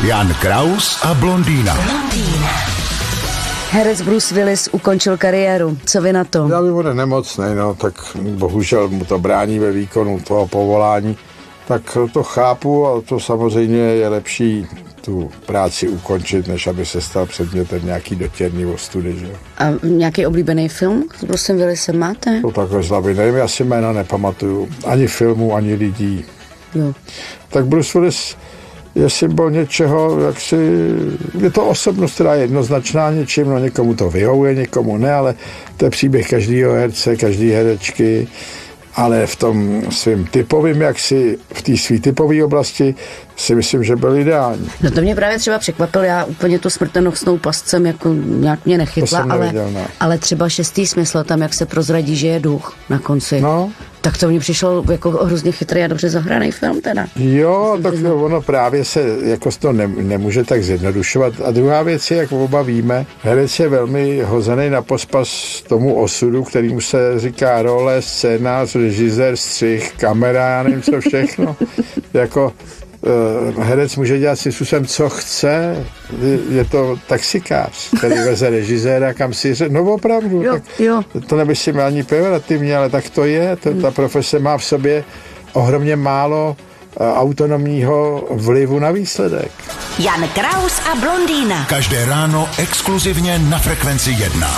Jan Kraus a blondýna. Herec Bruce Willis ukončil kariéru. Co vy na to? Já bych bude nemocný, no, tak bohužel mu to brání ve výkonu toho povolání. Tak to chápu a to samozřejmě je lepší tu práci ukončit, než aby se stal předmětem nějaký dotěrný ostudy. Že? A nějaký oblíbený film s Brucem Willisem máte? To takhle zlavy, nevím, já si jména nepamatuju. Ani filmu, ani lidí. Jo. Tak Bruce Willis je symbol něčeho, jak si, je to osobnost, která je jednoznačná něčím, no někomu to vyhovuje, někomu ne, ale to je příběh každého herce, každé herečky, ale v tom svým typovým, jak si v té svý typové oblasti si myslím, že byl ideální. No to mě právě třeba překvapilo, já úplně tu smrtonosnou pascem jako nějak mě nechytla, ale, ne. ale třeba šestý smysl, tam jak se prozradí, že je duch na konci. No. Tak to mě přišlo jako hrozně chytrý a dobře zahraný film teda. Jo, tak ono právě se jako to ne, nemůže tak zjednodušovat. A druhá věc je, jak oba víme, herec je velmi hozený na pospas tomu osudu, kterýmu se říká role, scénář, režisér, střih, kamera, já nevím co všechno. jako herec může dělat si způsobem, co chce. Je- Je to taxikář, který veze režiséra, kam si řekne. No opravdu. Jo, tak, jo. To nemyslím ani pejorativně, ale tak to je. To, ta profese má v sobě ohromně málo eh, autonomního vlivu na výsledek. Jan Kraus a blondýna. Každé ráno exkluzivně na Frekvenci 1.